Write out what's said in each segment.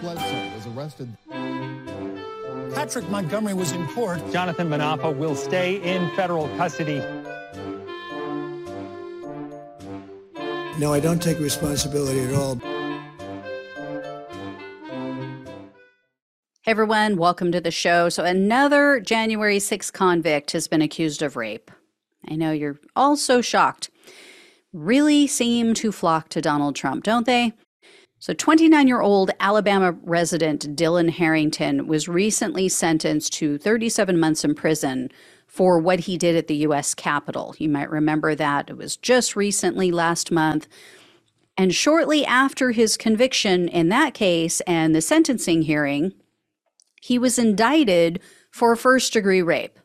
Bledsoe was arrested. Patrick Montgomery was in court. Jonathan Manapa will stay in federal custody. No, I don't take responsibility at all. Hey everyone, welcome to the show. So, another January 6 convict has been accused of rape. I know you're all so shocked. Really seem to flock to Donald Trump, don't they? So, 29 year old Alabama resident Dillon Herrington was recently sentenced to 37 months in prison for what he did at the U.S. Capitol. You might remember that. It was just recently last month. And shortly after his conviction in that case and the sentencing hearing, he was indicted for first degree rape.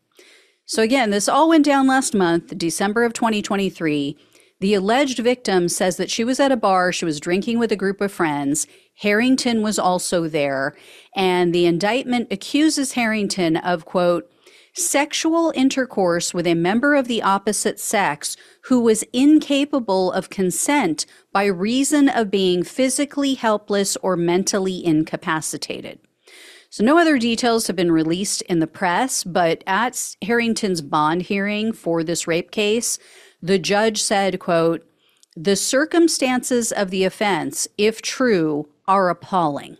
So, again, this all went down last month, December of 2023. The alleged victim says that she was at a bar, she was drinking with a group of friends. Herrington was also there, and the indictment accuses Herrington of, quote, sexual intercourse with a member of the opposite sex who was incapable of consent by reason of being physically helpless or mentally incapacitated. So, no other details have been released in the press, but at Herrington's bond hearing for this rape case, the judge said, quote, the circumstances of the offense, if true, are appalling.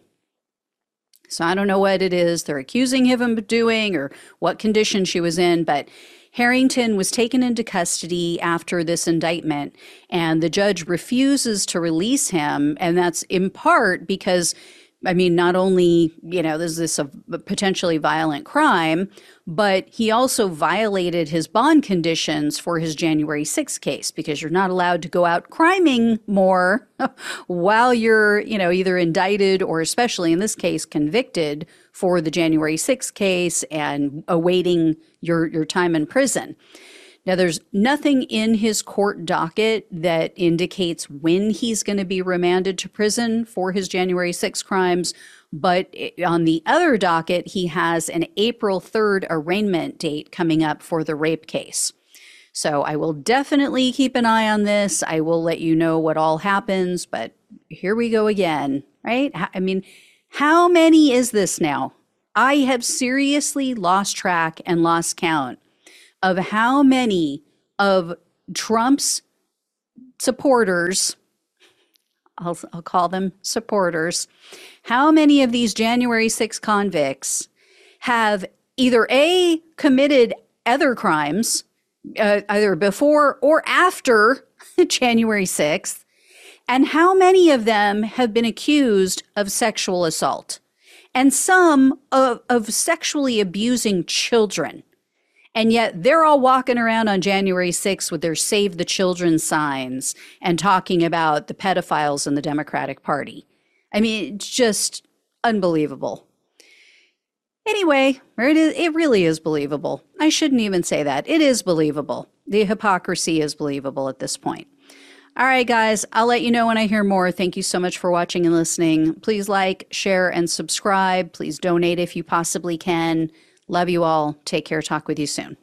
So I don't know what it is they're accusing him of doing or what condition she was in, but Herrington was taken into custody after this indictment, and the judge refuses to release him. And that's in part because I mean, not only, you know, is this a potentially violent crime, but he also violated his bond conditions for his January 6th case because you're not allowed to go out criming more while you're, you know, either indicted or, especially in this case, convicted for the January 6th case and awaiting your, your time in prison. Now, there's nothing in his court docket that indicates when he's going to be remanded to prison for his January 6 crimes. But on the other docket, he has an April 3rd arraignment date coming up for the rape case. So I will definitely keep an eye on this. I will let you know what all happens. But here we go again, right? I mean, how many is this now? I have seriously lost track and lost count of how many of Trump's supporters, I'll, I'll call them supporters, how many of these January 6 convicts have either A, committed other crimes, uh, either before or after January 6th, and how many of them have been accused of sexual assault, and some of, of sexually abusing children. And yet they're all walking around on January 6th with their Save the Children signs and talking about the pedophiles in the Democratic Party. I mean, it's just unbelievable. Anyway, it, is, it really is believable. I shouldn't even say that. It is believable. The hypocrisy is believable at this point. All right, guys, I'll let you know when I hear more. Thank you so much for watching and listening. Please like, share, and subscribe. Please donate if you possibly can. Love you all. Take care. Talk with you soon.